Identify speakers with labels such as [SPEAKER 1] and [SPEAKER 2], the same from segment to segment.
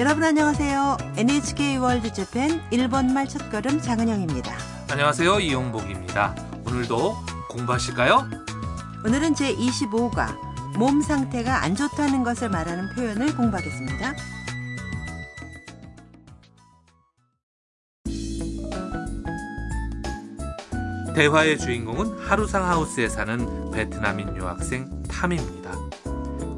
[SPEAKER 1] 여러분 안녕하세요. NHK 월드 재팬 일본말 첫걸음 장은영입니다.
[SPEAKER 2] 안녕하세요. 이용복입니다. 오늘도 공부하실까요?
[SPEAKER 1] 오늘은 제25과 몸 상태가 안 좋다는 것을 말하는 표현을 공부하겠습니다.
[SPEAKER 2] 대화의 주인공은 하루상 하우스에 사는 베트남인 유학생 탐입니다.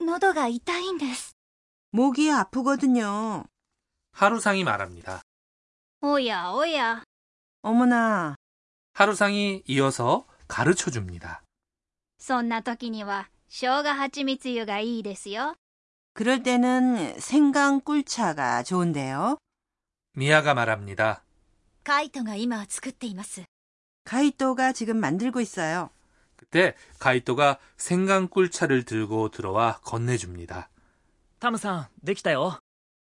[SPEAKER 3] 喉が痛いんです
[SPEAKER 1] 목이 아프거든요.
[SPEAKER 2] 하루상이 말합니다.
[SPEAKER 4] おやおや
[SPEAKER 1] 어머나,
[SPEAKER 2] 하루상이 이어서 가르쳐 줍니다.
[SPEAKER 4] そんな時には生姜蜂蜜湯がいいですよ
[SPEAKER 1] 그럴 때는 생강 꿀차가 좋은데요.
[SPEAKER 2] 미아가 말합니다.
[SPEAKER 3] カイトが今作っています
[SPEAKER 1] 가이토가 지금 만들고 있어요.
[SPEAKER 2] 그때 가이토가 생강꿀 차를 들고 들어와 건네줍니다.
[SPEAKER 5] 탐상, 됐다요.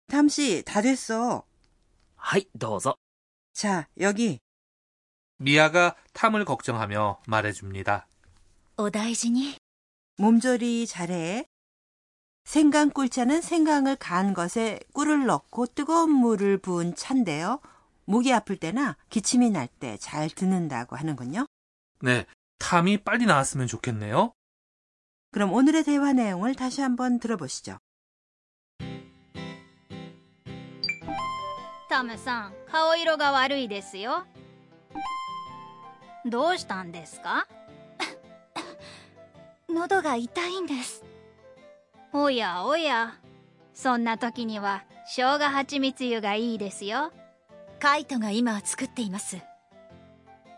[SPEAKER 1] 탐씨, 다 됐어.
[SPEAKER 5] 하이, 넣어서.
[SPEAKER 1] 자, 여기.
[SPEAKER 2] 미아가 탐을 걱정하며 말해줍니다.
[SPEAKER 3] 오다이지니.
[SPEAKER 1] 몸조리 잘해. 생강꿀차는 생강을 간 것에 꿀을 넣고 뜨거운 물을 부은 찬데요. 목이 아플 때나 기침이 날 때잘 듣는다고 하는군요.
[SPEAKER 2] 네, 탐이 빨리 나왔으면 좋겠네요.
[SPEAKER 1] 그럼 오늘의 대화 내용을 다시 한번 들어보시죠.
[SPEAKER 4] タムさん顔色が悪いですよどうしたんですか
[SPEAKER 3] 喉が痛いんです
[SPEAKER 4] おやおやそんな時には生姜蜂蜜湯がいいですよ
[SPEAKER 3] カイトが今作っています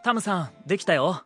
[SPEAKER 5] タムさんできたよ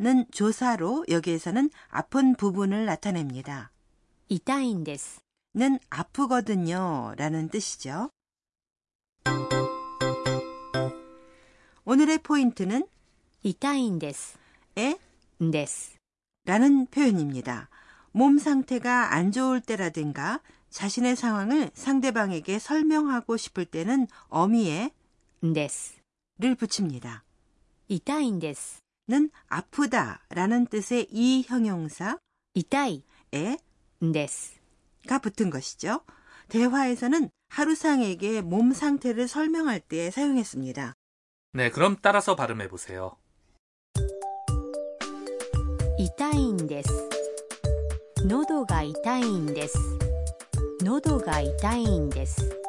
[SPEAKER 1] 는 조사로 여기에서는 아픈 부분을 나타냅니다.
[SPEAKER 3] 痛いんです
[SPEAKER 1] 는 아프거든요 라는 뜻이죠. 오늘의 포인트는
[SPEAKER 3] 痛いんです
[SPEAKER 1] 에
[SPEAKER 3] です
[SPEAKER 1] 라는 표현입니다. 몸 상태가 안 좋을 때라든가 자신의 상황을 상대방에게 설명하고 싶을 때는 어미에
[SPEAKER 3] です
[SPEAKER 1] 를 붙입니다.
[SPEAKER 3] 痛いんです
[SPEAKER 1] 는 아프다 라는 뜻의 이 형용사
[SPEAKER 3] 痛い
[SPEAKER 1] 에
[SPEAKER 3] です
[SPEAKER 1] 가 붙은 것이죠. 대화에서는 하루상에게 몸 상태를 설명할 때 사용했습니다.
[SPEAKER 2] 네, 그럼 따라서 발음해 보세요.
[SPEAKER 3] 痛いんです喉が痛いんです喉が痛いんです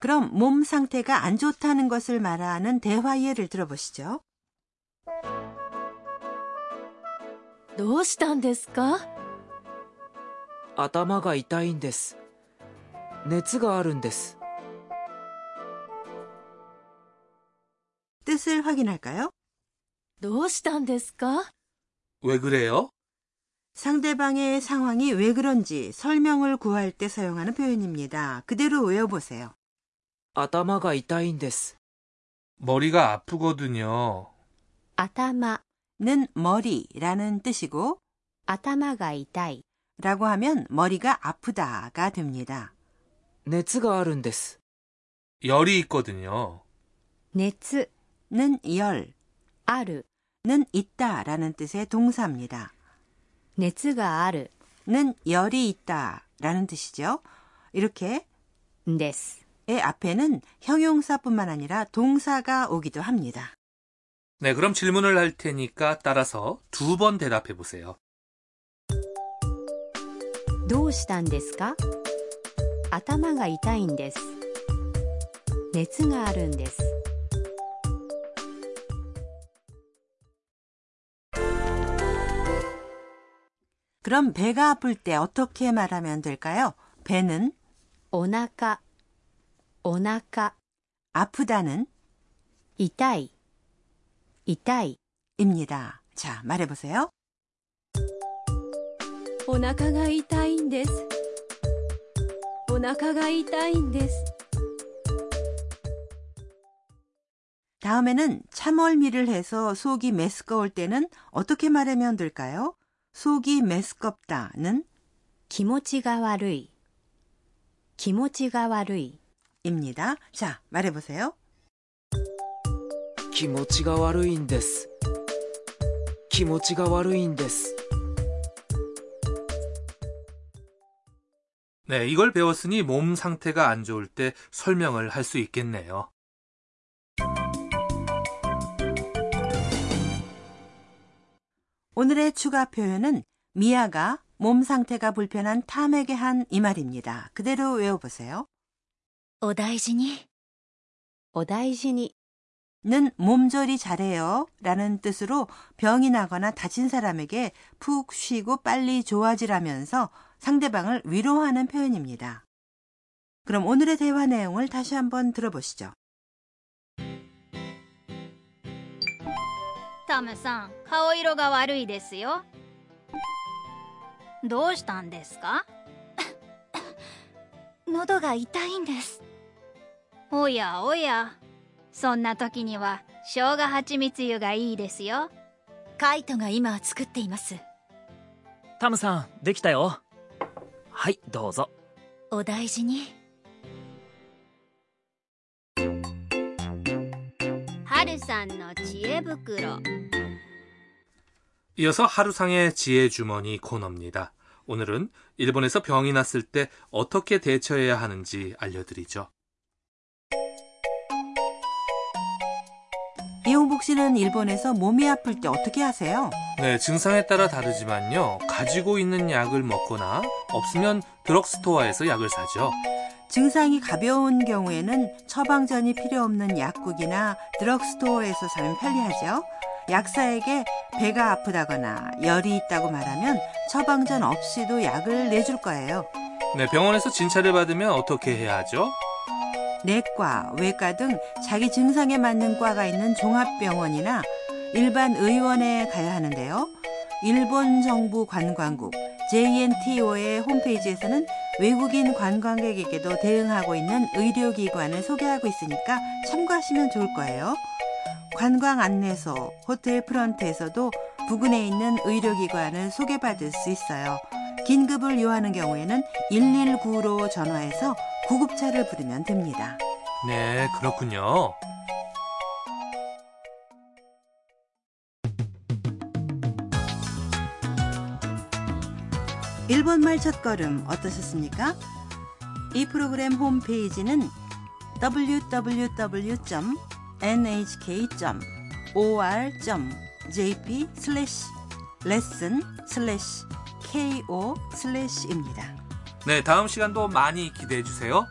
[SPEAKER 1] 그럼 몸 상태가 안 좋다는 것을 말하는 대화 예를 들어보시죠.
[SPEAKER 3] どうしたんですか
[SPEAKER 6] 頭が痛いんです熱があるんです
[SPEAKER 1] 뜻을 확인할까요?
[SPEAKER 3] どうしたんですか
[SPEAKER 2] 왜 그래요?
[SPEAKER 1] 상대방의 상황이 왜 그런지 설명을 구할 때 사용하는 표현입니다. 그대로 외워보세요.
[SPEAKER 6] 頭が痛いんです
[SPEAKER 2] 머리가 아프거든요.
[SPEAKER 3] 頭
[SPEAKER 1] 는 머리라는 뜻이고
[SPEAKER 3] 頭が痛い
[SPEAKER 1] 라고 하면 머리가 아프다가 됩니다.
[SPEAKER 6] 熱があるんです
[SPEAKER 2] 열이 있거든요.
[SPEAKER 3] 熱
[SPEAKER 1] 는 열,
[SPEAKER 3] ある
[SPEAKER 1] 는 있다라는 뜻의 동사입니다.
[SPEAKER 3] 熱がある
[SPEAKER 1] 는 열이 있다라는 뜻이죠. 이렇게
[SPEAKER 3] んです
[SPEAKER 1] 의 앞에는 형용사뿐만 아니라 동사가 오기도 합니다.
[SPEAKER 2] 네, 그럼 질문을 할 테니까 따라서 두 번 대답해 보세요.
[SPEAKER 3] どうしたんですか頭が痛いんです熱があるんです
[SPEAKER 1] 그럼 배가 아플 때 어떻게 말하면 될까요? 배는
[SPEAKER 3] お 腹お腹
[SPEAKER 1] 아프다는
[SPEAKER 3] 痛い痛い
[SPEAKER 1] 입니다. 자, 말해보세요.
[SPEAKER 3] お腹が痛いんですお腹が痛いんです
[SPEAKER 1] 다음에는 참얼미를 해서 속이 메스꺼울 때는 어떻게 말하면 될까요? 속이 메스껍다는
[SPEAKER 3] 気持ちが悪い気持ちが悪い
[SPEAKER 1] 입니다. 자, 말해보세요.
[SPEAKER 6] 気持ちが悪いんです気持ちが悪いんです
[SPEAKER 2] 네, 이걸 배웠으니 몸 상태가 안 좋을 때 설명을 할 수 있겠네요.
[SPEAKER 1] 오늘의 추가 표현은 미아가 몸 상태가 불편한 탐에게 한 이 말입니다. 그대로 외워보세요.
[SPEAKER 4] お大事に
[SPEAKER 3] お大事に
[SPEAKER 1] 는 몸조리 잘해요 라는 뜻으로 병이 나거나 다친 사람에게 푹 쉬고 빨리 좋아지라면서 상대방을 위로하는 표현입니다. 그럼 오늘의 대화 내용을 다시 한번 들어보시죠.
[SPEAKER 4] タムさん顔色が悪いですよどうしたんですか喉が痛いんです おやおやそんな時には生姜蜂蜜湯がいいですよカイトが今作っています
[SPEAKER 5] タムさんできたよはいどうぞ
[SPEAKER 4] お大事に春さんの知恵袋
[SPEAKER 2] 이어서 하루상의 지혜 주머니 코너입니다. 오늘은 일본에서 병이 났을 때 어떻게 대처해야 하는지 알려드리죠.
[SPEAKER 1] 이홍복 씨는 일본에서 몸이 아플 때 어떻게 하세요?
[SPEAKER 2] 네, 증상에 따라 다르지만요. 가지고 있는 약을 먹거나 없으면 드럭스토어에서 약을 사죠.
[SPEAKER 1] 증상이 가벼운 경우에는 처방전이 필요 없는 약국이나 드럭스토어에서 사면 편리하죠. 약사에게 배가 아프다거나 열이 있다고 말하면 처방전 없이도 약을 내줄 거예요.
[SPEAKER 2] 네, 병원에서 진찰을 받으면 어떻게 해야 하죠?
[SPEAKER 1] 내과, 외과 등 자기 증상에 맞는 과가 있는 종합병원이나 일반 의원에 가야 하는데요. 일본 정부 관광국 JNTO의 홈페이지에서는 외국인 관광객에게도 대응하고 있는 의료기관을 소개하고 있으니까 참고하시면 좋을 거예요. 관광 안내소, 호텔 프런트에서도 부근에 있는 의료기관을 소개받을 수 있어요. 긴급을 요하는 경우에는 119로 전화해서 구급차를 부르면 됩니다.
[SPEAKER 2] 네, 그렇군요.
[SPEAKER 1] 일본말 첫걸음 어떠셨습니까? 이 프로그램 홈페이지는 www.nhk.or.jp 슬래시 레슨 슬래시 ko 슬래시입니다.
[SPEAKER 2] 네, 다음 시간도 많이 기대해 주세요.